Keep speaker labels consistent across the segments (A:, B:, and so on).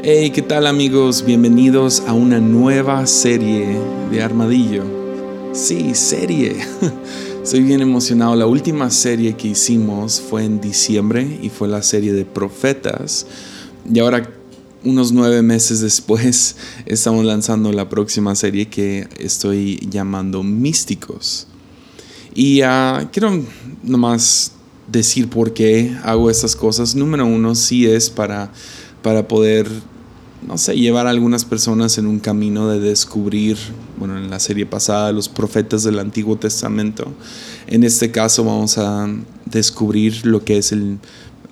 A: Hey, ¿qué tal amigos? Bienvenidos a una nueva serie de Armadillo. Sí, serie. Estoy bien emocionado. La última serie que hicimos fue en diciembre y fue la serie de profetas. Y ahora, unos nueve meses después, estamos lanzando la próxima serie que estoy llamando Místicos. Y uh, quiero nomás decir por qué hago estas cosas. Número uno, sí es para para poder, no sé, llevar a algunas personas en un camino de descubrir, bueno, en la serie pasada, los profetas del Antiguo Testamento. En este caso vamos a descubrir lo que es el,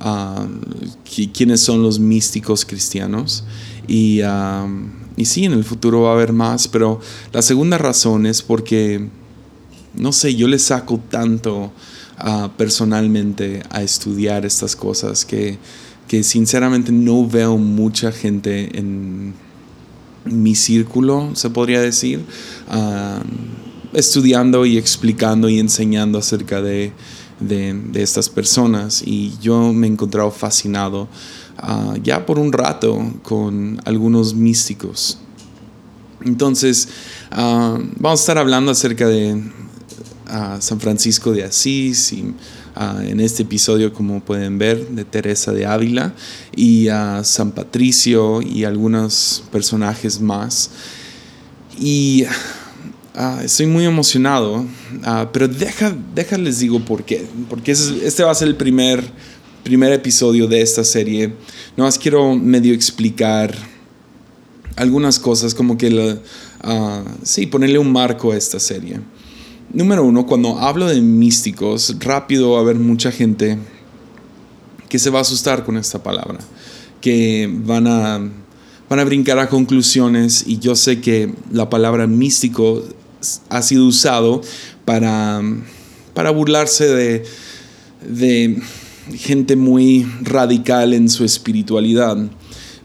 A: uh, quiénes son los místicos cristianos. Y, uh, y sí, en el futuro va a haber más, pero la segunda razón es porque, no sé, yo le saco tanto uh, personalmente a estudiar estas cosas que que sinceramente no veo mucha gente en mi círculo, se podría decir, ah, estudiando y explicando y enseñando acerca de, estas personas. Y yo me he encontrado fascinado ah, ya por un rato con algunos místicos. Entonces, ah, vamos a estar hablando acerca de San Francisco de Asís y en este episodio, como pueden ver, de Teresa de Ávila y a San Patricio y algunos personajes más. Y ah, estoy muy emocionado, ah, pero deja, deja les digo por qué. Porque este va a ser el primer, primer episodio de esta serie. No más quiero medio explicar algunas cosas, como que, uh, sí, ponerle un marco a esta serie. Número uno, cuando hablo de místicos, rápido va a haber mucha gente que se va a asustar con esta palabra, que van a, van a brincar a conclusiones y yo sé que la palabra místico ha sido usado para, para burlarse de, de gente muy radical en su espiritualidad.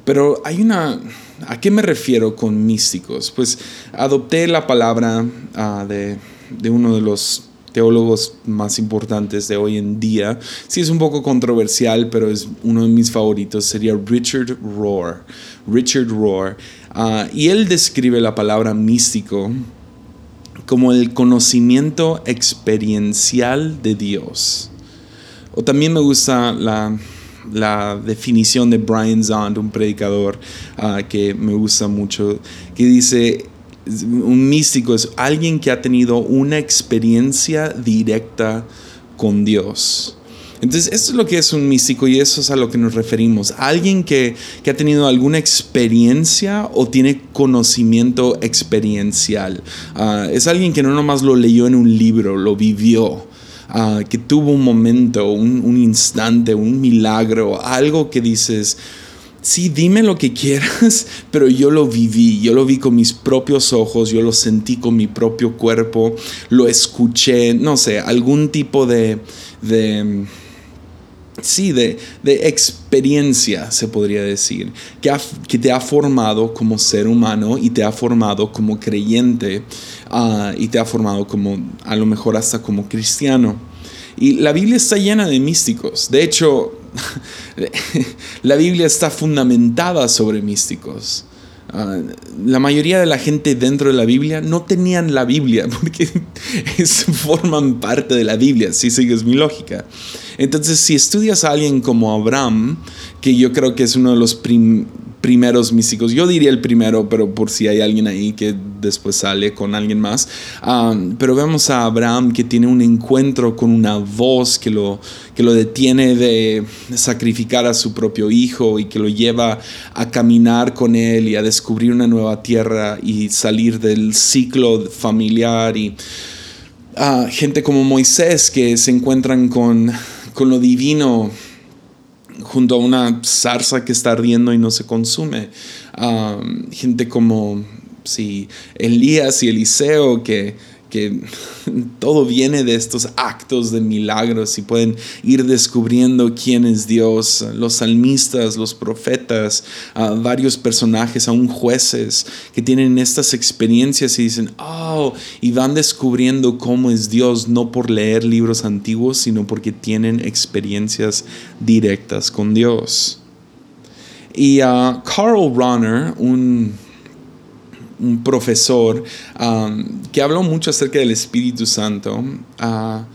A: Pero hay una... ¿A qué me refiero con místicos? Pues adopté la palabra uh, de de uno de los teólogos más importantes de hoy en día. Sí es un poco controversial, pero es uno de mis favoritos. Sería Richard Rohr. Richard Rohr. Ah, y él describe la palabra místico como el conocimiento experiencial de Dios. O también me gusta la, definición de Brian Zond, un predicador ah, que me gusta mucho, que dice, un místico es alguien que ha tenido una experiencia directa con Dios. Entonces, esto es lo que es un místico y eso es a lo que nos referimos. Alguien que, ha tenido alguna experiencia o tiene conocimiento experiencial. Ah, es alguien que no nomás lo leyó en un libro, lo vivió. Ah, que tuvo un momento, un, un instante, un milagro, algo que dices, sí, dime lo que quieras, pero yo lo viví, yo lo vi con mis propios ojos, yo lo sentí con mi propio cuerpo, lo escuché, no sé, algún tipo de, de sí, de, experiencia, se podría decir, que, que, te ha formado como ser humano y te ha formado como creyente ah, y te ha formado como, a lo mejor hasta como cristiano. Y la Biblia está llena de místicos. De hecho, la Biblia está fundamentada sobre místicos. Ah, la mayoría de la gente dentro de la Biblia no tenían la Biblia porque forman parte de la Biblia, si sigues mi lógica. Entonces, si estudias a alguien como Abraham, que yo creo que es uno de los primeros místicos. Yo diría el primero, pero por si hay alguien ahí que después sale con alguien más. pero vemos a Abraham que tiene un encuentro con una voz que lo, que lo detiene de sacrificar a su propio hijo y que lo lleva a caminar con él y a descubrir una nueva tierra y salir del ciclo familiar y gente como Moisés que se encuentran con, con lo divino junto a una zarza que está ardiendo y no se consume. gente como si Elías y Eliseo que que todo viene de estos actos de milagros y pueden ir descubriendo quién es Dios, los salmistas, los profetas, varios personajes, aún jueces que tienen estas experiencias y dicen, oh, y van descubriendo cómo es Dios, no por leer libros antiguos, sino porque tienen experiencias directas con Dios. Y uh, Carl Ronner, un, un profesor um, que habló mucho acerca del Espíritu Santo, uh,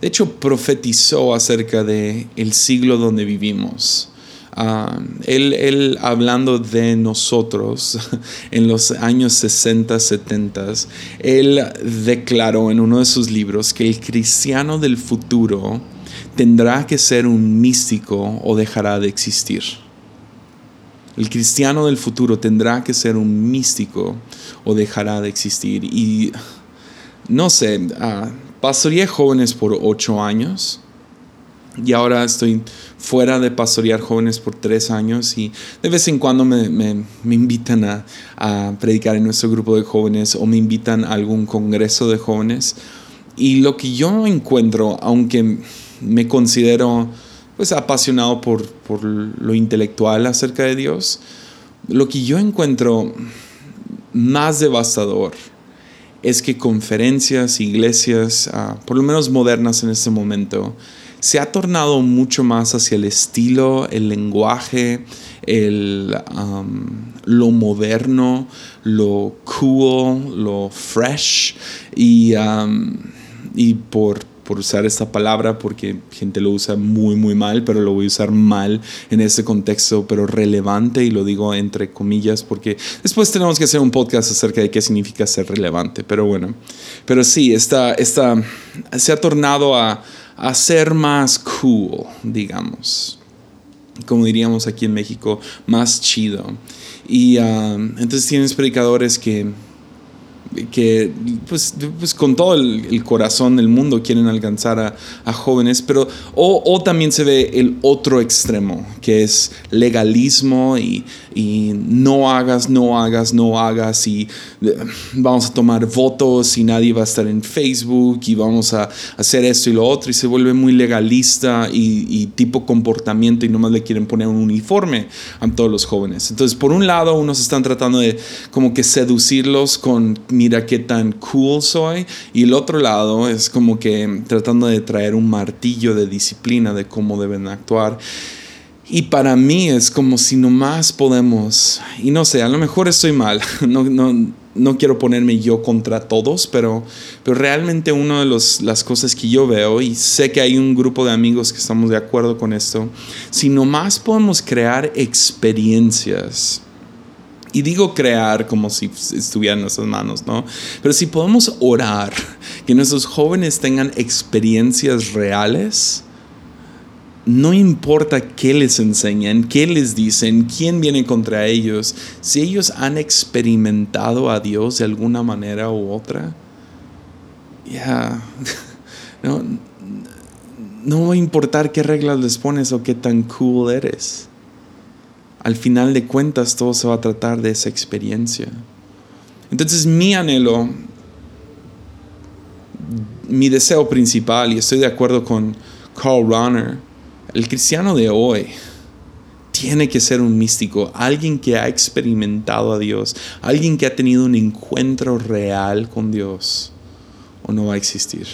A: de hecho profetizó acerca del el siglo donde vivimos. Uh, él, él, hablando de nosotros en los años 60, 70, él declaró en uno de sus libros que el cristiano del futuro tendrá que ser un místico o dejará de existir. El cristiano del futuro tendrá que ser un místico o dejará de existir. Y no sé, uh, pastoreé jóvenes por ocho años y ahora estoy fuera de pastorear jóvenes por tres años y de vez en cuando me, invitan a, predicar en nuestro grupo de jóvenes o me invitan a algún congreso de jóvenes. Y lo que yo encuentro, aunque me considero pues apasionado por, por lo intelectual acerca de Dios, lo que yo encuentro más devastador es que conferencias, iglesias, uh, por lo menos modernas en este momento, se ha tornado mucho más hacia el estilo, el lenguaje, el, lo moderno, lo cool, lo fresh y, y por por usar esta palabra porque gente lo usa muy muy mal, pero lo voy a usar mal en este contexto, pero relevante y lo digo entre comillas porque después tenemos que hacer un podcast acerca de qué significa ser relevante, pero bueno, pero sí, esta, esta se ha tornado a, a ser más cool, digamos, como diríamos aquí en México, más chido. Y ah, entonces tienes predicadores que que pues, pues, con todo el, corazón del mundo quieren alcanzar a, jóvenes, pero o, también se ve el otro extremo, que es legalismo y, no hagas, no hagas, no hagas y eh, vamos a tomar votos y nadie va a estar en Facebook y vamos a hacer esto y lo otro y se vuelve muy legalista y, tipo comportamiento y nomás le quieren poner un uniforme a todos los jóvenes. Entonces, por un lado, unos están tratando de como que seducirlos con mira qué tan cool soy. Y el otro lado es como que tratando de traer un martillo de disciplina de cómo deben actuar. Y para mí es como si nomás podemos, y no sé, a lo mejor estoy mal, no, no, no quiero ponerme yo contra todos, pero, pero realmente una de los, las cosas que yo veo, y sé que hay un grupo de amigos que estamos de acuerdo con esto, si nomás podemos crear experiencias y digo crear como si estuviera en nuestras manos, ¿no? Pero si podemos orar, que nuestros jóvenes tengan experiencias reales, no importa qué les enseñan, qué les dicen, quién viene contra ellos, si ellos han experimentado a Dios de alguna manera u otra, ya, no, no va a importar qué reglas les pones o qué tan cool eres al final de cuentas todo se va a tratar de esa experiencia. Entonces mi anhelo, mi deseo principal, y estoy de acuerdo con Carl Runner, el cristiano de hoy tiene que ser un místico, alguien que ha experimentado a Dios, alguien que ha tenido un encuentro real con Dios, o no va a existir.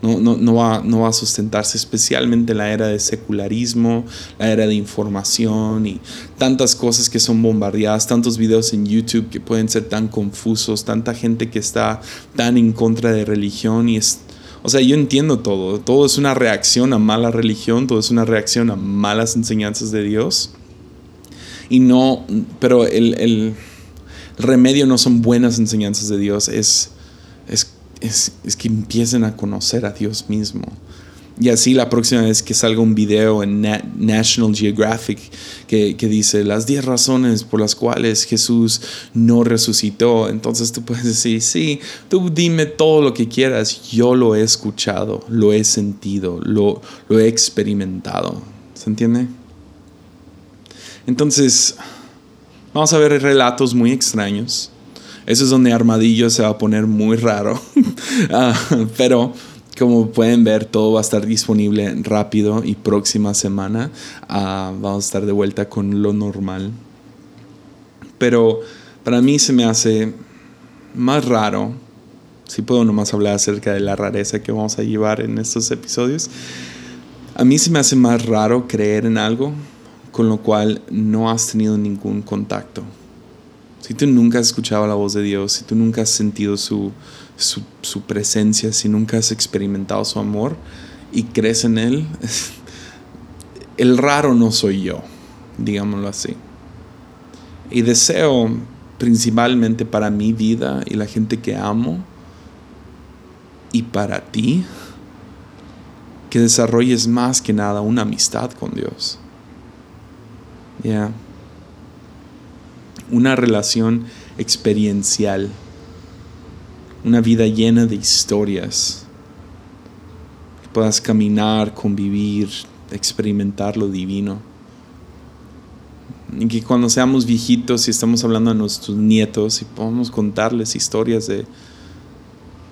A: No, no, no, va, no va a sustentarse, especialmente en la era de secularismo, la era de información y tantas cosas que son bombardeadas, tantos videos en YouTube que pueden ser tan confusos, tanta gente que está tan en contra de religión y es, o sea, yo entiendo todo, todo es una reacción a mala religión, todo es una reacción a malas enseñanzas de Dios. Y no, pero el, el remedio no son buenas enseñanzas de Dios, es, es es, que empiecen a conocer a Dios mismo. Y así la próxima vez que salga un video en National Geographic que, que, dice las 10 razones por las cuales Jesús no resucitó, entonces tú puedes decir, sí, tú dime todo lo que quieras, yo lo he escuchado, lo he sentido, lo, lo he experimentado. ¿Se entiende? Entonces, vamos a ver relatos muy extraños eso es donde Armadillo se va a poner muy raro. Ah, pero como pueden ver, todo va a estar disponible rápido y próxima semana ah, vamos a estar de vuelta con lo normal. Pero para mí se me hace más raro, si puedo nomás hablar acerca de la rareza que vamos a llevar en estos episodios, a mí se me hace más raro creer en algo con lo cual no has tenido ningún contacto. Si tú nunca has escuchado la voz de Dios, si tú nunca has sentido su, su, presencia, si nunca has experimentado su amor y crees en Él, el raro no soy yo, digámoslo así. Y deseo principalmente para mi vida y la gente que amo y para ti que desarrolles más que nada una amistad con Dios. Ya. Una relación experiencial. Una vida llena de historias. Que puedas caminar, convivir, experimentar lo divino. Y que cuando seamos viejitos y estamos hablando a nuestros nietos y podamos contarles historias de,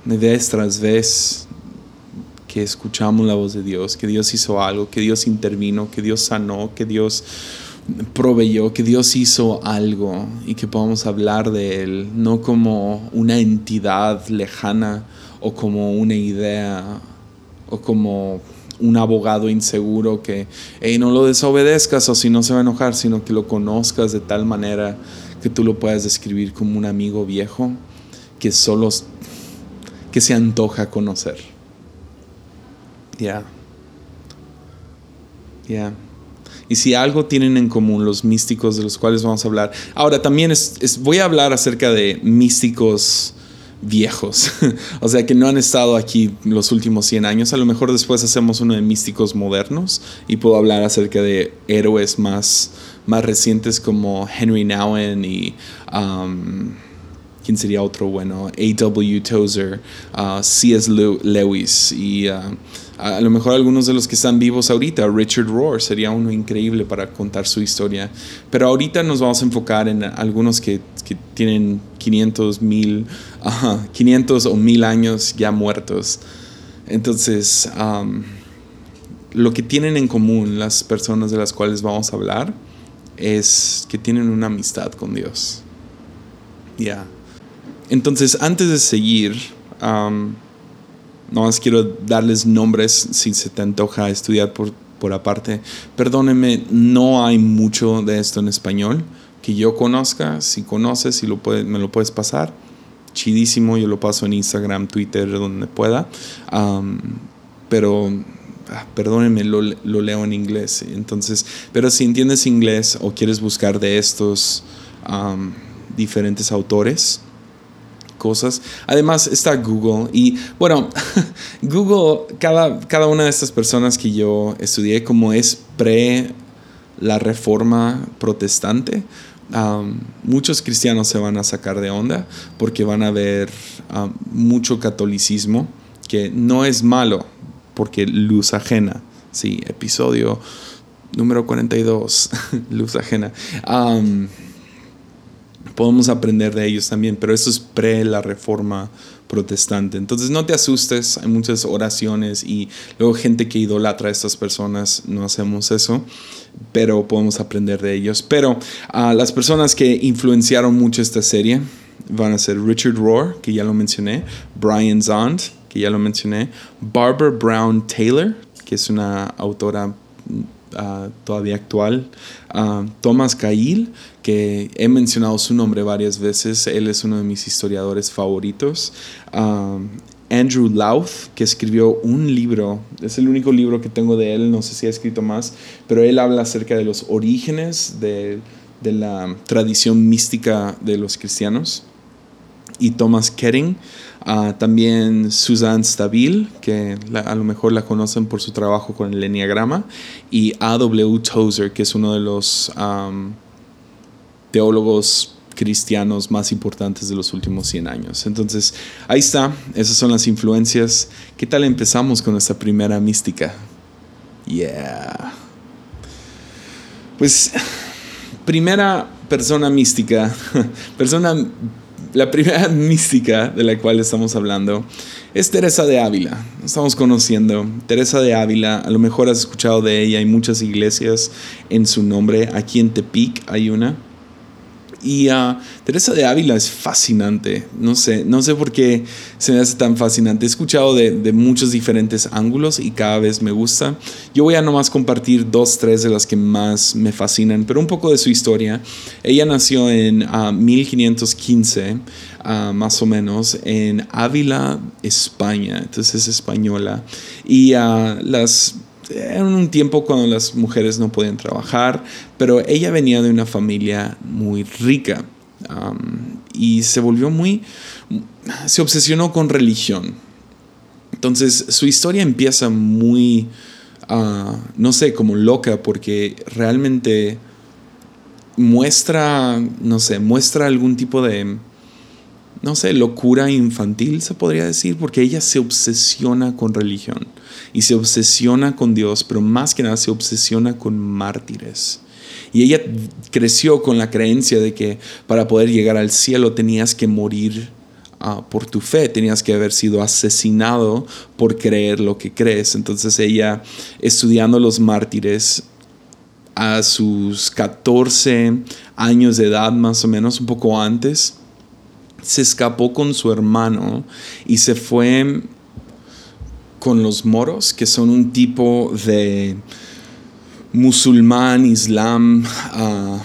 A: de vez tras vez que escuchamos la voz de Dios, que Dios hizo algo, que Dios intervino, que Dios sanó, que Dios proveyó, que Dios hizo algo y que podamos hablar de Él, no como una entidad lejana o como una idea o como un abogado inseguro que no lo desobedezcas o si no se va a enojar, sino que lo conozcas de tal manera que tú lo puedas describir como un amigo viejo que solo que se antoja conocer. Ya. Ya. Y si algo tienen en común los místicos de los cuales vamos a hablar. Ahora también es, voy a hablar acerca de místicos viejos, o sea que no han estado aquí los últimos 100 años. A lo mejor después hacemos uno de místicos modernos y puedo hablar acerca de héroes más, más recientes como Henry Nouwen y... Um, ¿Quién sería otro bueno? A.W. Tozer, uh, C.S. Lewis y... Uh, a lo mejor algunos de los que están vivos ahorita, Richard Rohr sería uno increíble para contar su historia. Pero ahorita nos vamos a enfocar en algunos que, tienen 500, mil, 500 o mil años ya muertos. Entonces, lo que tienen en común las personas de las cuales vamos a hablar es que tienen una amistad con Dios. Ya. Entonces, antes de seguir, no más quiero darles nombres si se te antoja estudiar por, por aparte. Perdóneme, no hay mucho de esto en español que yo conozca. Si conoces, si lo me lo puedes pasar. Chidísimo, yo lo paso en Instagram, Twitter, donde pueda. pero ah, perdónenme, lo, lo, leo en inglés. Entonces, pero si entiendes inglés o quieres buscar de estos diferentes autores, Además está Google y bueno, Google, cada, cada una de estas personas que yo estudié como es pre la reforma protestante, muchos cristianos se van a sacar de onda porque van a ver mucho catolicismo que no es malo porque luz ajena, sí, episodio número 42, luz ajena podemos aprender de ellos también, pero eso es pre la reforma protestante. Entonces no te asustes, hay muchas oraciones y luego gente que idolatra a estas personas, no hacemos eso, pero podemos aprender de ellos. Pero a las personas que influenciaron mucho esta serie van a ser Richard Rohr, que ya lo mencioné, Brian Zond, que ya lo mencioné, Barbara Brown Taylor, que es una autora Ah, todavía actual. Thomas Cahill, que he mencionado su nombre varias veces, él es uno de mis historiadores favoritos. Ah, Andrew Louth, que escribió un libro, es el único libro que tengo de él, no sé si ha escrito más, pero él habla acerca de los orígenes de, de la tradición mística de los cristianos. Y Thomas Ketting, Ah, también Susan Stabil, que a lo mejor la conocen por su trabajo con el Enneagrama, y A.W. Tozer, que es uno de los teólogos cristianos más importantes de los últimos 100 años. Entonces, ahí está, esas son las influencias. ¿Qué tal empezamos con esta primera mística? Yeah. Pues, primera persona mística, persona la primera mística de la cual estamos hablando es Teresa de Ávila. Estamos conociendo Teresa de Ávila. A lo mejor has escuchado de ella. Hay muchas iglesias en su nombre. Aquí en Tepic hay una. Y uh, Teresa de Ávila es fascinante. No sé, no sé por qué se me hace tan fascinante. He escuchado de, muchos diferentes ángulos y cada vez me gusta. Yo voy a nomás compartir dos, tres de las que más me fascinan, pero un poco de su historia. Ella nació en uh, 1515, uh, más o menos, en Ávila, España. Entonces es española. Y las era un tiempo cuando las mujeres no podían trabajar, pero ella venía de una familia muy rica y se volvió muy, se obsesionó con religión. Entonces su historia empieza muy, ah, no sé, como loca porque realmente muestra, no sé, muestra algún tipo de, no sé, locura infantil, se podría decir, porque ella se obsesiona con religión y se obsesiona con Dios, pero más que nada se obsesiona con mártires. Y ella creció con la creencia de que para poder llegar al cielo tenías que morir uh, por tu fe, tenías que haber sido asesinado por creer lo que crees. Entonces ella, estudiando los mártires, a sus 14 años de edad más o menos, un poco antes, se escapó con su hermano y se fue con los moros, que son un tipo de musulmán, islam, uh,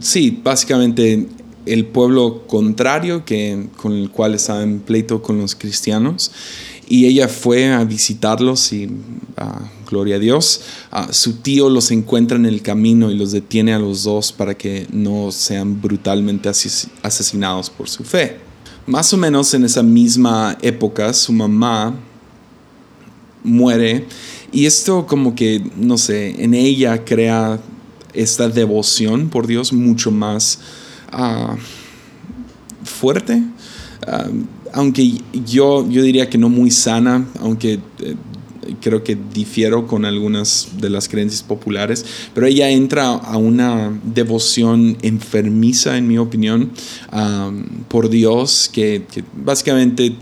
A: sí, básicamente el pueblo contrario que, con el cual estaba en pleito con los cristianos. Y ella fue a visitarlos y, uh, gloria a Dios, uh, su tío los encuentra en el camino y los detiene a los dos para que no sean brutalmente asesinados por su fe. Más o menos en esa misma época, su mamá muere y esto como que, no sé, en ella crea esta devoción por Dios mucho más uh, fuerte. Aunque yo, yo diría que no muy sana, aunque eh, creo que difiero con algunas de las creencias populares, pero ella entra a una devoción enfermiza, en mi opinión, um, por Dios, que, que básicamente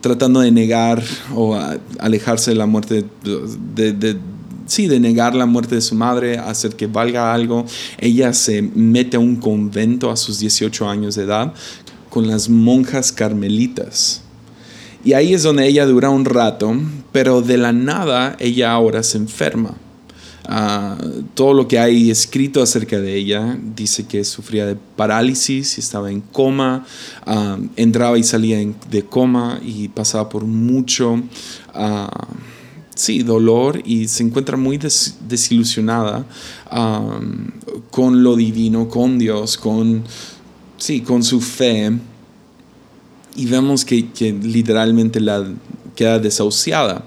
A: tratando de negar o alejarse de la muerte de, sí, de negar la muerte de su madre, hacer que valga algo. Ella se mete a un convento a sus 18 años de edad con las monjas carmelitas. Y ahí es donde ella dura un rato, pero de la nada ella ahora se enferma. Ah, todo lo que hay escrito acerca de ella dice que sufría de parálisis y estaba en coma, ah, entraba y salía de coma y pasaba por mucho uh, sí, dolor y se encuentra muy desilusionada con lo divino, con Dios, con, sí, con su fe. Y vemos que, que literalmente la queda desahuciada.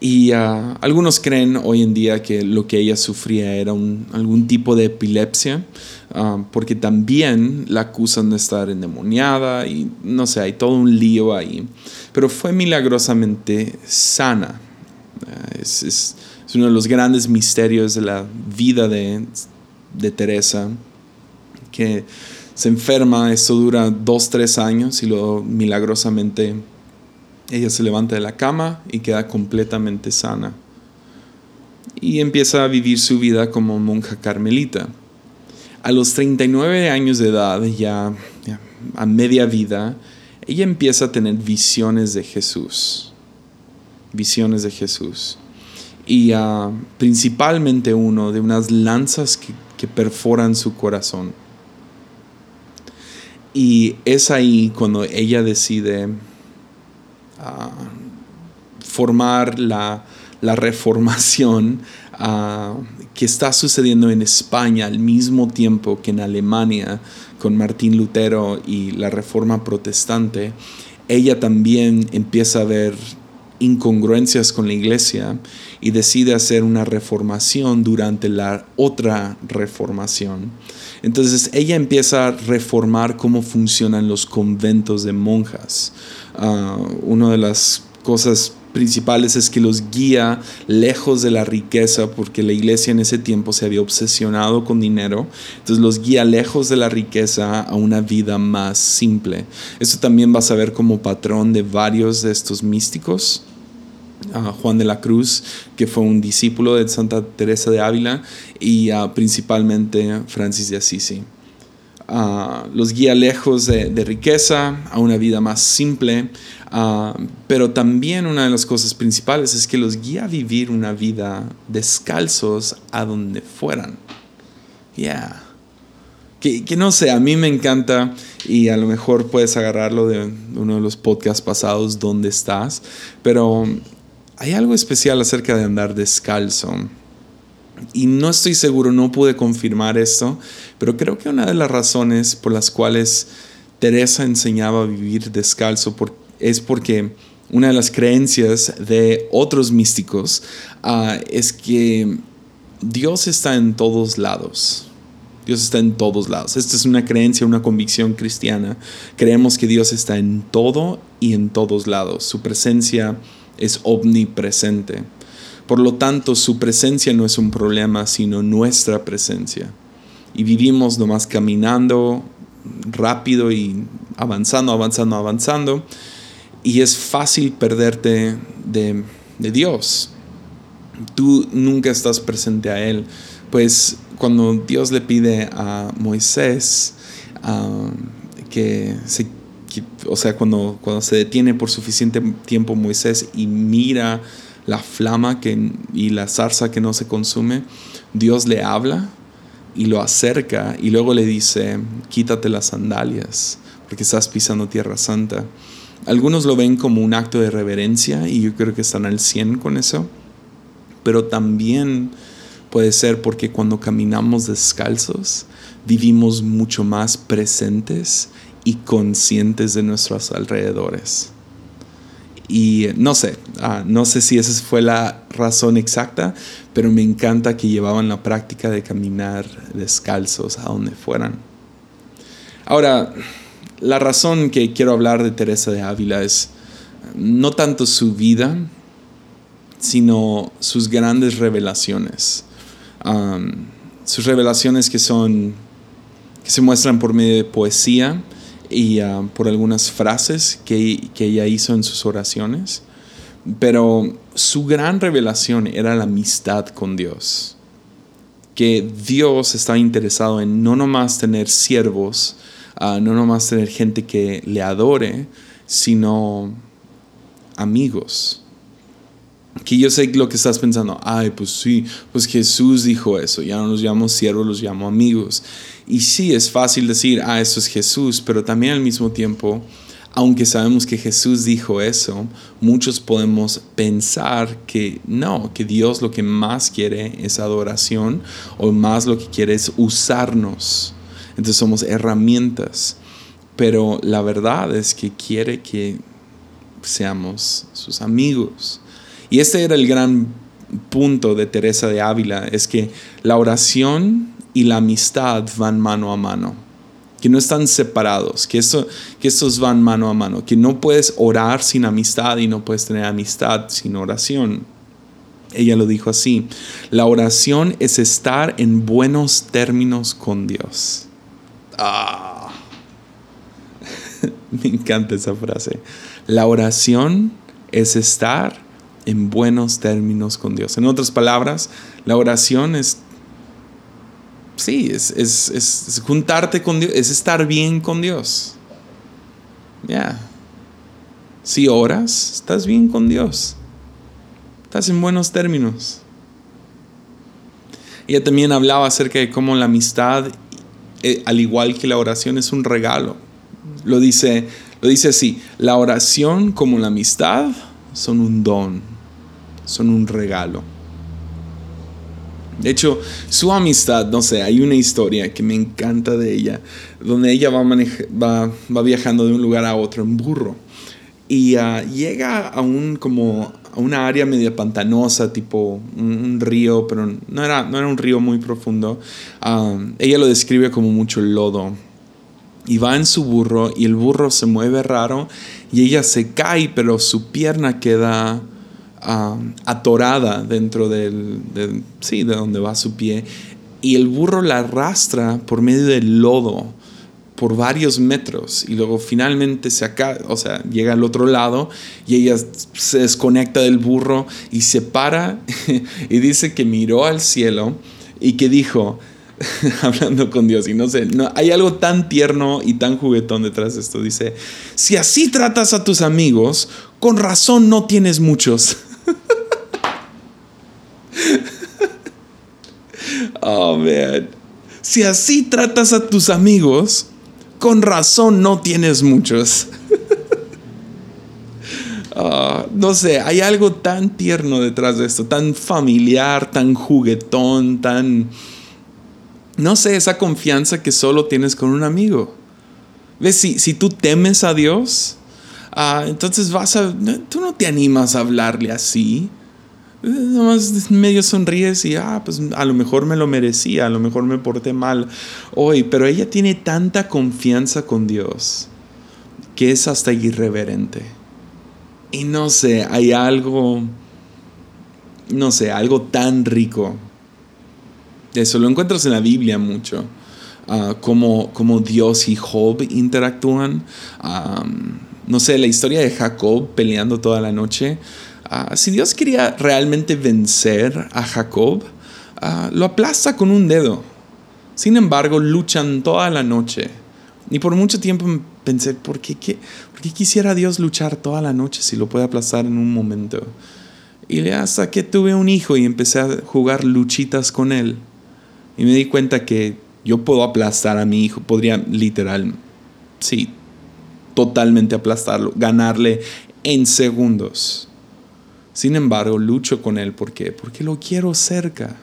A: Y ah, algunos creen hoy en día que lo que ella sufría era algún tipo de epilepsia, ah, porque también la acusan de estar endemoniada y no sé, hay todo un lío ahí. Pero fue milagrosamente sana. Ah, es, es, uno de los grandes misterios de la vida de, de Teresa, que se enferma, esto dura dos, tres años y luego milagrosamente ella se levanta de la cama y queda completamente sana. Y empieza a vivir su vida como monja carmelita. A los 39 años de edad, ya, a media vida, ella empieza a tener visiones de Jesús. Visiones de Jesús. Y uh, principalmente uno de unas lanzas que, que perforan su corazón. Y es ahí cuando ella decide formar la, reformación que está sucediendo en España al mismo tiempo que en Alemania con Martín Lutero y la reforma protestante, ella también empieza a ver incongruencias con la iglesia y decide hacer una reformación durante la otra reformación. Entonces ella empieza a reformar cómo funcionan los conventos de monjas. Uh, una de las cosas principales es que los guía lejos de la riqueza, porque la iglesia en ese tiempo se había obsesionado con dinero, entonces los guía lejos de la riqueza a una vida más simple. Esto también vas a ver como patrón de varios de estos místicos. Juan de la Cruz, que fue un discípulo de Santa Teresa de Ávila, y principalmente Francis de Assisi. los guía lejos de, riqueza, a una vida más simple, pero también una de las cosas principales es que los guía a vivir una vida descalzos a donde fueran. Yeah. Que, que, no sé, a mí me encanta y a lo mejor puedes agarrarlo de uno de los podcasts pasados, ¿Dónde estás? Pero hay algo especial acerca de andar descalzo. Y no estoy seguro, no pude confirmar esto, pero creo que una de las razones por las cuales Teresa enseñaba a vivir descalzo es porque una de las creencias de otros místicos ah, es que Dios está en todos lados. Dios está en todos lados. Esta es una creencia, una convicción cristiana. Creemos que Dios está en todo y en todos lados. Su presencia es omnipresente. Por lo tanto, su presencia no es un problema, sino nuestra presencia. Y vivimos nomás caminando rápido y avanzando, avanzando, avanzando. Y es fácil perderte de, Dios. Tú nunca estás presente a Él. Pues cuando Dios le pide a Moisés ah, que se o sea, cuando, cuando se detiene por suficiente tiempo Moisés y mira la flama que, y la zarza que no se consume, Dios le habla y lo acerca y luego le dice, quítate las sandalias porque estás pisando tierra santa. Algunos lo ven como un acto de reverencia y yo creo que están al 100 con eso, pero también puede ser porque cuando caminamos descalzos vivimos mucho más presentes y conscientes de nuestros alrededores. Y no sé, ah, no sé si esa fue la razón exacta, pero me encanta que llevaban la práctica de caminar descalzos a donde fueran. Ahora, la razón que quiero hablar de Teresa de Ávila es no tanto su vida, sino sus grandes revelaciones. sus revelaciones que son que se muestran por medio de poesía, y ah, por algunas frases que, que ella hizo en sus oraciones, pero su gran revelación era la amistad con Dios. Que Dios estaba interesado en no nomás tener siervos, uh, no nomás tener gente que le adore, sino amigos. Que yo sé lo que estás pensando, ay, pues sí, pues Jesús dijo eso, ya no los llamo siervos, los llamo amigos. Y sí, es fácil decir, ah, eso es Jesús, pero también al mismo tiempo, aunque sabemos que Jesús dijo eso, muchos podemos pensar que no, que Dios lo que más quiere es adoración o más lo que quiere es usarnos. Entonces somos herramientas. Pero la verdad es que quiere que seamos sus amigos. Y este era el gran punto de Teresa de Ávila, es que la oración y la amistad van mano a mano, que no están separados, que, eso, que estos van mano a mano, que no puedes orar sin amistad y no puedes tener amistad sin oración. Ella lo dijo así, la oración es estar en buenos términos con Dios. Ah, me encanta esa frase. La oración es estar en buenos términos con Dios. En otras palabras, la oración es sí, es, juntarte con Dios, es estar bien con Dios. Ya. Si oras, estás bien con Dios. Estás en buenos términos. Ella también hablaba acerca de cómo la amistad, eh, al igual que la oración, es un regalo. Lo dice, lo dice así, la oración como la amistad son un don, son un regalo. De hecho, su amistad, no sé, hay una historia que me encanta de ella, donde ella va, viajando de un lugar a otro en burro y ah, llega a un como a una área media pantanosa, tipo un, río, pero no era, no era un río muy profundo. Ah, ella lo describe como mucho lodo. Y va en su burro y el burro se mueve raro y ella se cae, pero su pierna queda atorada dentro del, sí, de donde va su pie. Y el burro la arrastra por medio del lodo por varios metros y luego finalmente se acá, o sea, llega al otro lado y ella se desconecta del burro y se para y dice que miró al cielo y que dijo, hablando con Dios y no sé, no, hay algo tan tierno y tan juguetón detrás de esto. Dice, si así tratas a tus amigos, con razón no tienes muchos. oh, man. Si así tratas a tus amigos, con razón no tienes muchos. Ah, no sé, hay algo tan tierno detrás de esto, tan familiar, tan juguetón, tan... No sé, esa confianza que solo tienes con un amigo. ¿Ves? Si, si tú temes a Dios, ah, entonces vas a... Tú no te animas a hablarle así. Nomás medio sonríes y, ah, pues a lo mejor me lo merecía, a lo mejor me porté mal hoy, pero ella tiene tanta confianza con Dios que es hasta irreverente. Y no sé, hay algo, no sé, algo tan rico. Eso lo encuentras en la Biblia mucho. Uh, como, Dios y Job interactúan. no sé, la historia de Jacob peleando toda la noche. Ah, si Dios quería realmente vencer a Jacob, ah, lo aplasta con un dedo. Sin embargo, luchan toda la noche. Y por mucho tiempo pensé, ¿por qué, ¿por qué quisiera Dios luchar toda la noche si lo puede aplastar en un momento? Y hasta que tuve un hijo y empecé a jugar luchitas con él. Y me di cuenta que yo puedo aplastar a mi hijo, podría literal, sí, totalmente aplastarlo, ganarle en segundos. Sin embargo, lucho con él. ¿Por qué? Porque lo quiero cerca.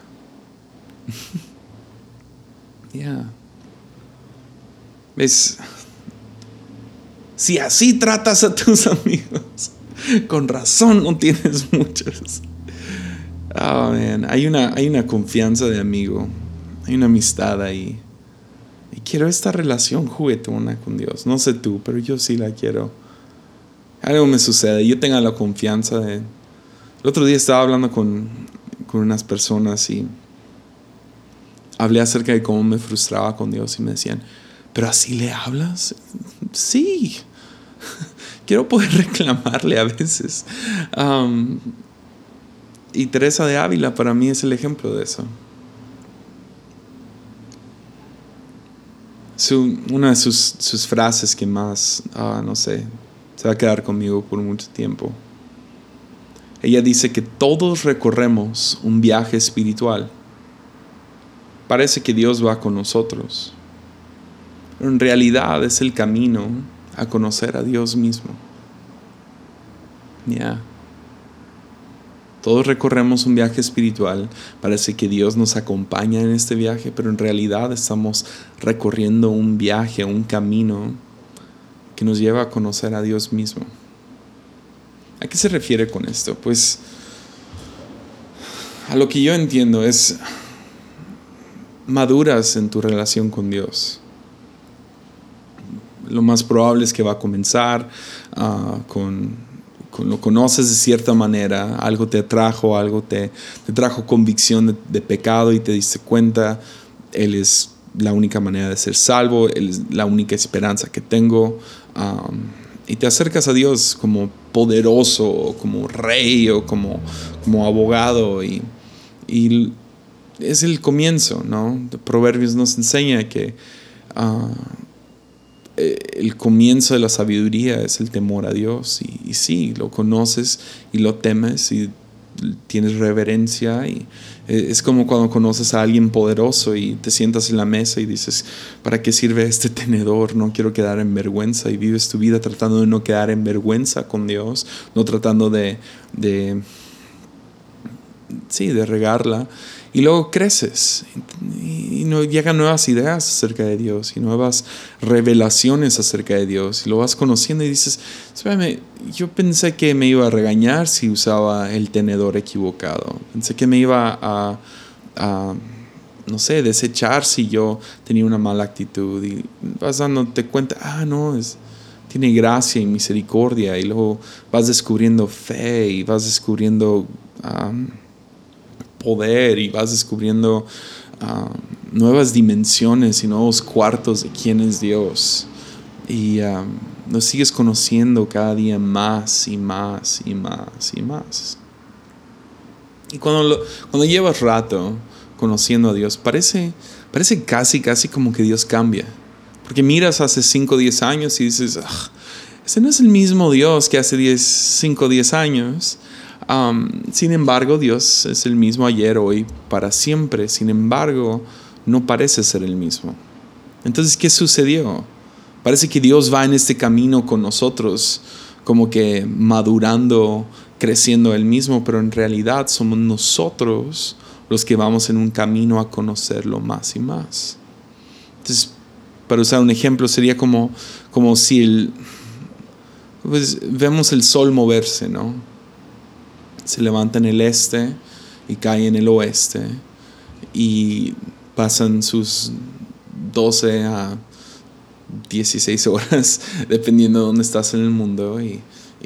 A: Ya. ¿Ves? Si así tratas a tus amigos, con razón no tienes muchos. Oh, man. Hay una, hay una confianza de amigo. Hay una amistad ahí. Y quiero esta relación juguetona con Dios. No sé tú, pero yo sí la quiero. Algo me sucede. Yo tengo la confianza de el otro día estaba hablando con, unas personas y hablé acerca de cómo me frustraba con Dios y me decían, pero así le hablas. Sí, quiero poder reclamarle a veces. y Teresa de Ávila para mí es el ejemplo de eso. una de sus, frases que más, ah, no sé, se va a quedar conmigo por mucho tiempo ella dice que todos recorremos un viaje espiritual. Parece que Dios va con nosotros, pero en realidad es el camino a conocer a Dios mismo. Ya. Todos recorremos un viaje espiritual. Parece que Dios nos acompaña en este viaje, pero en realidad estamos recorriendo un viaje, un camino que nos lleva a conocer a Dios mismo. ¿A qué se refiere con esto? Pues a lo que yo entiendo es maduras en tu relación con Dios. Lo más probable es que va a comenzar ah, con, lo conoces de cierta manera, algo te atrajo, algo te, te trajo convicción de, pecado y te diste cuenta, Él es la única manera de ser salvo, Él es la única esperanza que tengo. Y te acercas a Dios como poderoso, como rey o como, como abogado. Y, es el comienzo, ¿no? Proverbios nos enseña que ah, eh, el comienzo de la sabiduría es el temor a Dios. Y, y sí, lo conoces y lo temes y tienes reverencia y eh, es como cuando conoces a alguien poderoso y te sientas en la mesa y dices, ¿para qué sirve este tenedor? No quiero quedar en vergüenza y vives tu vida tratando de no quedar en vergüenza con Dios, no tratando de, de sí, de regarla y luego creces. Y, llegan nuevas ideas acerca de Dios y nuevas revelaciones acerca de Dios. Y lo vas conociendo y dices, espérame, yo pensé que me iba a regañar si usaba el tenedor equivocado, pensé que me iba a, a no sé, desechar si yo tenía una mala actitud y vas dándote cuenta, ah, no, es, tiene gracia y misericordia y luego vas descubriendo fe y vas descubriendo poder y vas descubriendo ah, nuevas dimensiones y nuevos cuartos de quién es Dios. Y uh, lo sigues conociendo cada día más y más y más y más. Y cuando, cuando llevas rato conociendo a Dios, parece, parece casi, casi como que Dios cambia. Porque miras hace 5 o 10 años y dices, ese no es el mismo Dios que hace 10, 5 o 10 años. Sin embargo, Dios es el mismo ayer, hoy, para siempre. Sin embargo, no parece ser el mismo. Entonces, ¿qué sucedió? Parece que Dios va en este camino con nosotros, como que madurando, creciendo Él mismo, pero en realidad somos nosotros los que vamos en un camino a conocerlo más y más. Entonces, para usar un ejemplo, sería como, como si el, pues, vemos el sol moverse, ¿no? Se levanta en el este y cae en el oeste y pasan sus 12 a 16 horas, dependiendo de dónde estás en el mundo, y,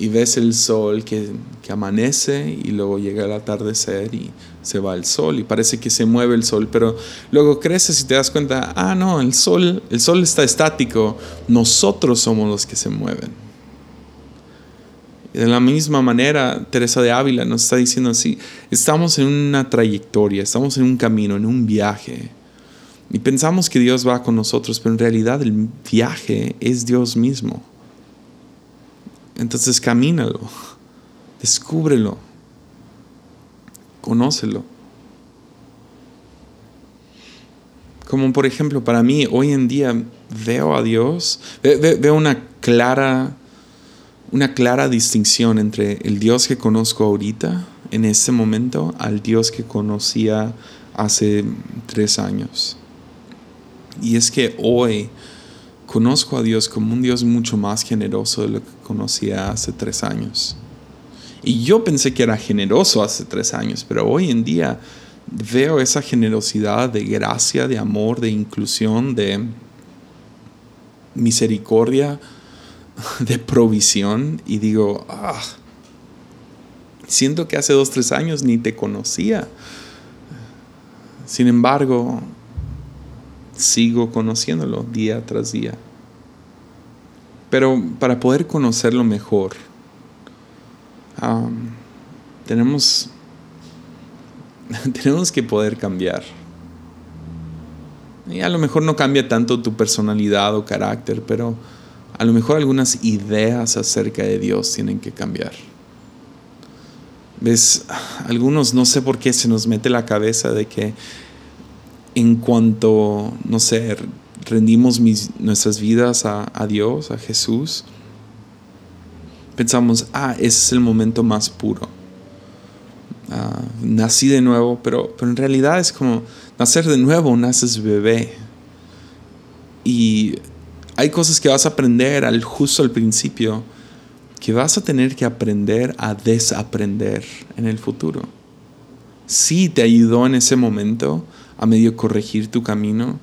A: ves el sol que, que, amanece y luego llega el atardecer y se va el sol y parece que se mueve el sol, pero luego creces y te das cuenta, ah, no, el sol, el sol está estático, nosotros somos los que se mueven. De la misma manera, Teresa de Ávila nos está diciendo así, estamos en una trayectoria, estamos en un camino, en un viaje. Y pensamos que Dios va con nosotros, pero en realidad el viaje es Dios mismo. Entonces camínalo, descúbrelo, conócelo. Como por ejemplo, para mí hoy en día veo a Dios, veo una clara, una clara distinción entre el Dios que conozco ahorita, en este momento, al Dios que conocía hace tres años. Y es que hoy conozco a Dios como un Dios mucho más generoso de lo que conocía hace tres años. Y yo pensé que era generoso hace tres años, pero hoy en día veo esa generosidad de gracia, de amor, de inclusión, de misericordia, de provisión y digo, ah, siento que hace dos, tres años ni te conocía. Sin embargo, sigo conociéndolo día tras día. Pero para poder conocerlo mejor, tenemos, tenemos que poder cambiar. Y a lo mejor no cambia tanto tu personalidad o carácter, pero a lo mejor algunas ideas acerca de Dios tienen que cambiar. ¿Ves? Algunos no sé por qué se nos mete la cabeza de que en cuanto, no sé, rendimos nuestras vidas a, Dios, a Jesús, pensamos, ah, ese es el momento más puro. Ah, nací de nuevo, pero, pero en realidad es como nacer de nuevo, naces bebé. Y hay cosas que vas a aprender al, justo al principio que vas a tener que aprender a desaprender en el futuro. Sí te ayudó en ese momento, a medio corregir tu camino,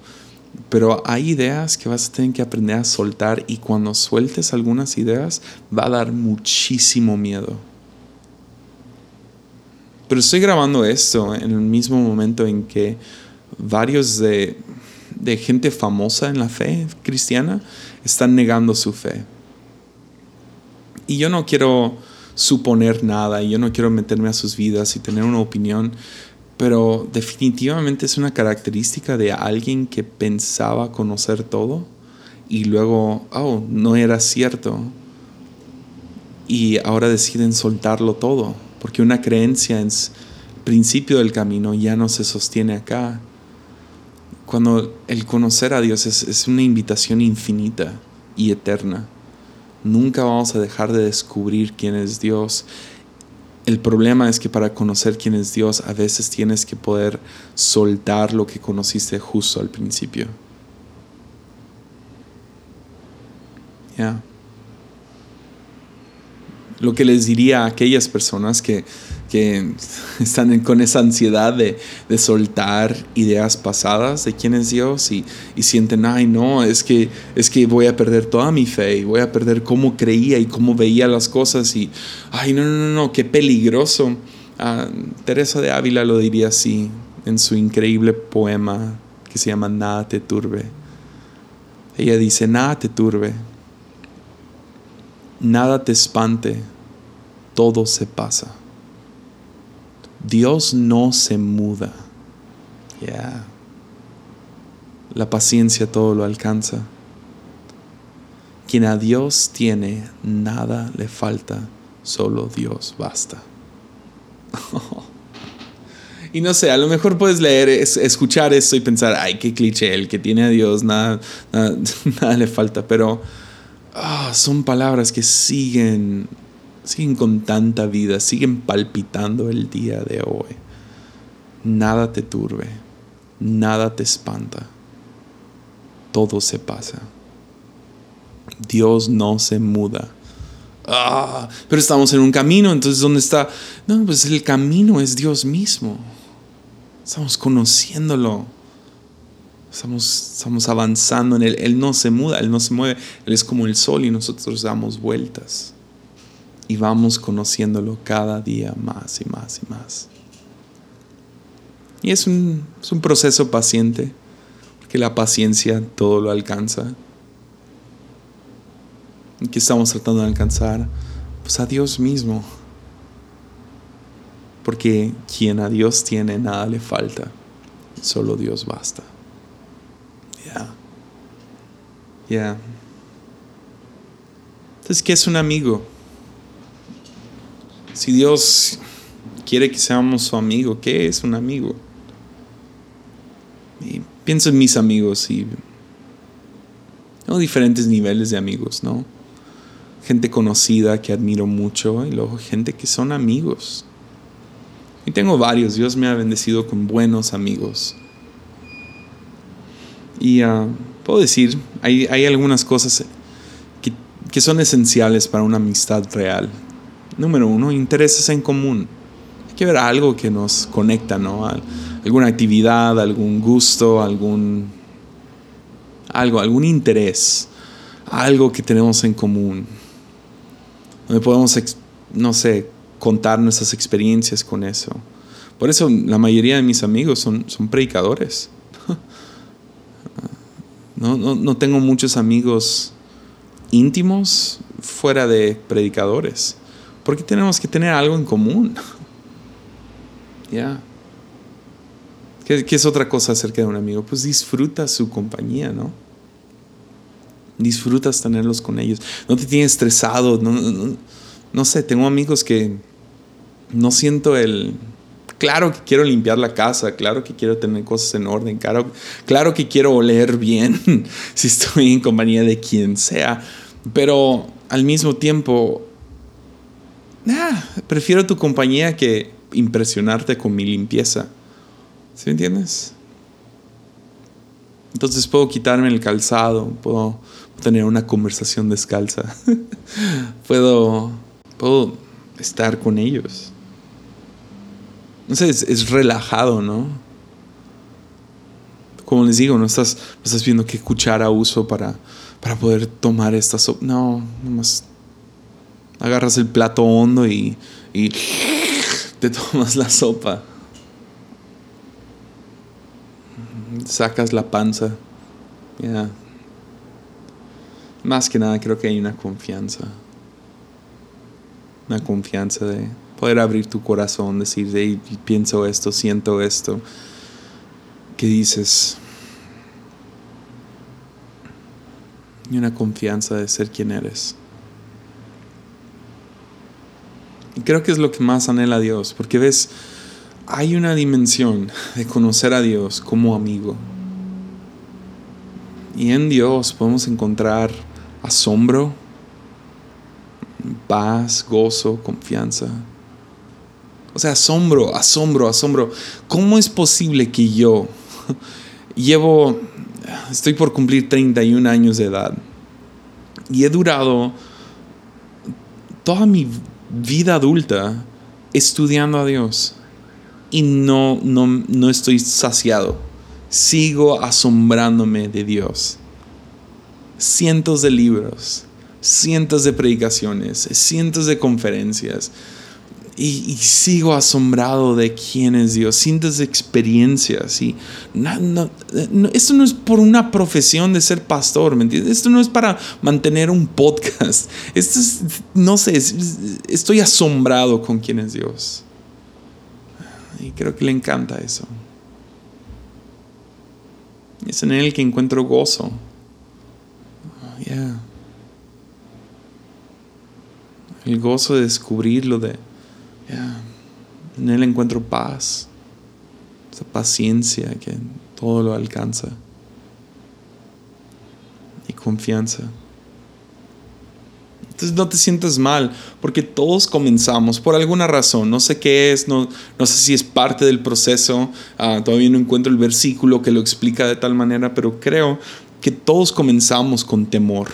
A: pero hay ideas que vas a tener que aprender a soltar y cuando sueltes algunas ideas va a dar muchísimo miedo. Pero estoy grabando esto en el mismo momento en que varios de, de gente famosa en la fe cristiana están negando su fe. Y yo no quiero suponer nada, y yo no quiero meterme a sus vidas y tener una opinión, pero definitivamente es una característica de alguien que pensaba conocer todo y luego, oh, no era cierto. Y ahora deciden soltarlo todo, porque una creencia en principio del camino ya no se sostiene acá. Cuando el conocer a Dios es, es una invitación infinita y eterna. Nunca vamos a dejar de descubrir quién es Dios el problema es que para conocer quién es Dios a veces tienes que poder soltar lo que conociste justo al principio. Ya lo que les diría a aquellas personas que, están con esa ansiedad de, soltar ideas pasadas de quién es Dios y, sienten, ay no, es que, es que voy a perder toda mi fe y voy a perder cómo creía y cómo veía las cosas y, ay no, no, no, no qué peligroso. Ah, Teresa de Ávila lo diría así en su increíble poema que se llama Nada te turbe. Ella dice, nada te turbe, nada te espante, todo se pasa. Dios no se muda. La paciencia todo lo alcanza. Quien a Dios tiene, nada le falta, solo Dios basta. y no sé, a lo mejor puedes leer, escuchar esto y pensar, ay, qué cliché, el que tiene a Dios, nada, nada, le falta, pero ah, son palabras que siguen, siguen con tanta vida, siguen palpitando el día de hoy. Nada te turbe, nada te espanta, todo se pasa. Dios no se muda. Ah, pero estamos en un camino, entonces ¿dónde está? No, pues el camino es Dios mismo. Estamos conociéndolo. Estamos, estamos avanzando en él. Él no se muda, Él no se mueve. Él es como el sol y nosotros damos vueltas. Y vamos conociéndolo cada día más y más y más. Y es un, es un proceso paciente, porque la paciencia todo lo alcanza. ¿Qué estamos tratando de alcanzar? Pues a Dios mismo. Porque quien a Dios tiene, nada le falta. Solo Dios basta. Ya. Ya. Entonces, ¿qué es un amigo? Si Dios quiere que seamos su amigo, ¿qué es un amigo? Pienso en mis amigos y tengo diferentes niveles de amigos, ¿no? gente conocida que admiro mucho y luego gente que son amigos. Y tengo varios, Dios me ha bendecido con buenos amigos. Y ah, puedo decir, hay, hay algunas cosas que, que, son esenciales para una amistad real. Número uno, intereses en común. Hay que ver algo que nos conecta, ¿no? Alguna actividad, algún gusto, algún... algo, algún interés, algo que tenemos en común donde podemos, no sé, contar nuestras experiencias con eso. Por eso la mayoría de mis amigos son, son predicadores. No, no, tengo muchos amigos íntimos fuera de predicadores. Porque tenemos que tener algo en común. ¿Ya? ¿Qué, es otra cosa acerca de un amigo? Pues disfruta su compañía, ¿no? disfrutas tenerlos con ellos, no te tienes estresado, no, sé, tengo amigos que no siento el... Claro que quiero limpiar la casa, claro que quiero tener cosas en orden, claro, claro que quiero oler bien si estoy en compañía de quien sea, pero al mismo tiempo, prefiero tu compañía que impresionarte con mi limpieza. ¿Sí me entiendes? Entonces puedo quitarme el calzado, puedo tener una conversación descalza. puedo, puedo estar con ellos. No sé, es, relajado, ¿no? Como les digo, no estás, estás viendo qué cuchara uso para, para poder tomar esta sopa. No, nomás agarras el plato hondo y, y te tomas la sopa. Sacas la panza. Ya, más que nada creo que hay una confianza. Una confianza de poder abrir tu corazón, decir, hey, pienso esto, siento esto. ¿Qué dices? Y una confianza de ser quien eres. Y creo que es lo que más anhela Dios, porque ves, hay una dimensión de conocer a Dios como amigo. Y en Dios podemos encontrar asombro, paz, gozo, confianza. O sea, asombro, asombro, asombro. ¿Cómo es posible que yo llevo, estoy por cumplir 31 años de edad y he durado toda mi vida adulta estudiando a Dios y no, no, no estoy saciado? Sigo asombrándome de Dios cientos de libros, cientos de predicaciones, cientos de conferencias. Y, sigo asombrado de quién es Dios, cientos de experiencias. Y esto no es por una profesión de ser pastor, ¿me entiendes? Esto no es para mantener un podcast. Esto es, no sé, estoy asombrado con quién es Dios. Y creo que le encanta eso. Es en Él que encuentro gozo. El gozo de descubrirlo, de... En Él encuentro paz, esa paciencia que todo lo alcanza y confianza. Entonces no te sientas mal, porque todos comenzamos por alguna razón. No sé qué es, no, no sé si es parte del proceso. Ah, todavía no encuentro el versículo que lo explica de tal manera, pero creo que todos comenzamos con temor.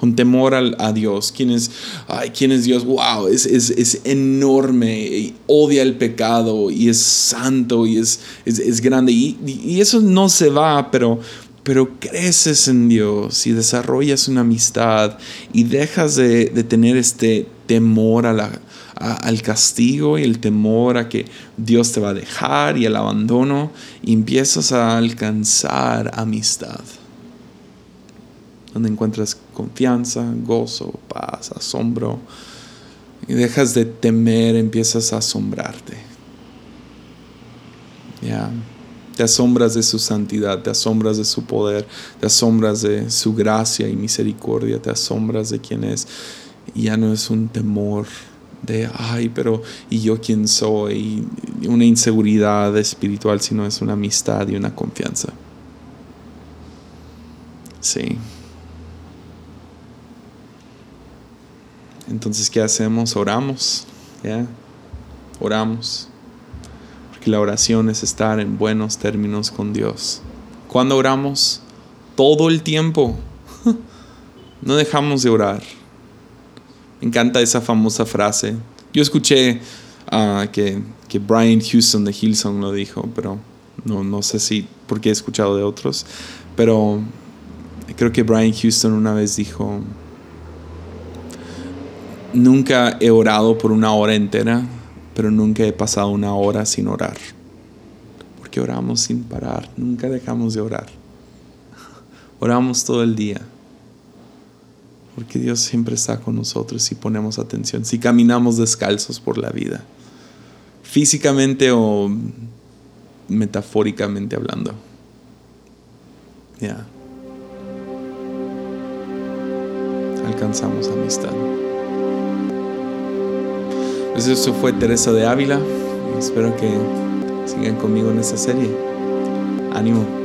A: Con temor a, Dios. ¿Quién es, ay, ¿Quién Dios? ¡Wow! Es, es, es enorme. Odia el pecado y es santo y es, es, grande. Y, y eso no se va, pero, pero creces en Dios y desarrollas una amistad y dejas de, tener este temor a al castigo y el temor a que Dios te va a dejar y el abandono y empiezas a alcanzar amistad donde encuentras confianza, gozo, paz, asombro y dejas de temer, empiezas a asombrarte. Ya. Te asombras de su santidad, te asombras de su poder, te asombras de su gracia y misericordia, te asombras de quién es. Y ya no es un temor de, ay, pero ¿y yo quién soy? Una inseguridad espiritual, sino es una amistad y una confianza. Sí. Entonces, ¿qué hacemos? Oramos. ¿ya? Oramos que la oración es estar en buenos términos con Dios. Cuando oramos, todo el tiempo, no dejamos de orar. Me encanta esa famosa frase. Yo escuché ah, que, que, Brian Houston de Hillsong lo dijo, pero no, no sé si, porque he escuchado de otros, pero creo que Brian Houston una vez dijo, nunca he orado por una hora entera, pero nunca he pasado una hora sin orar. Porque oramos sin parar, nunca dejamos de orar. Oramos todo el día. Porque Dios siempre está con nosotros si ponemos atención, si caminamos descalzos por la vida, físicamente o metafóricamente hablando. Ya. Alcanzamos amistad. Pues eso fue Teresa de Ávila. Espero que sigan conmigo en esta serie. Ánimo.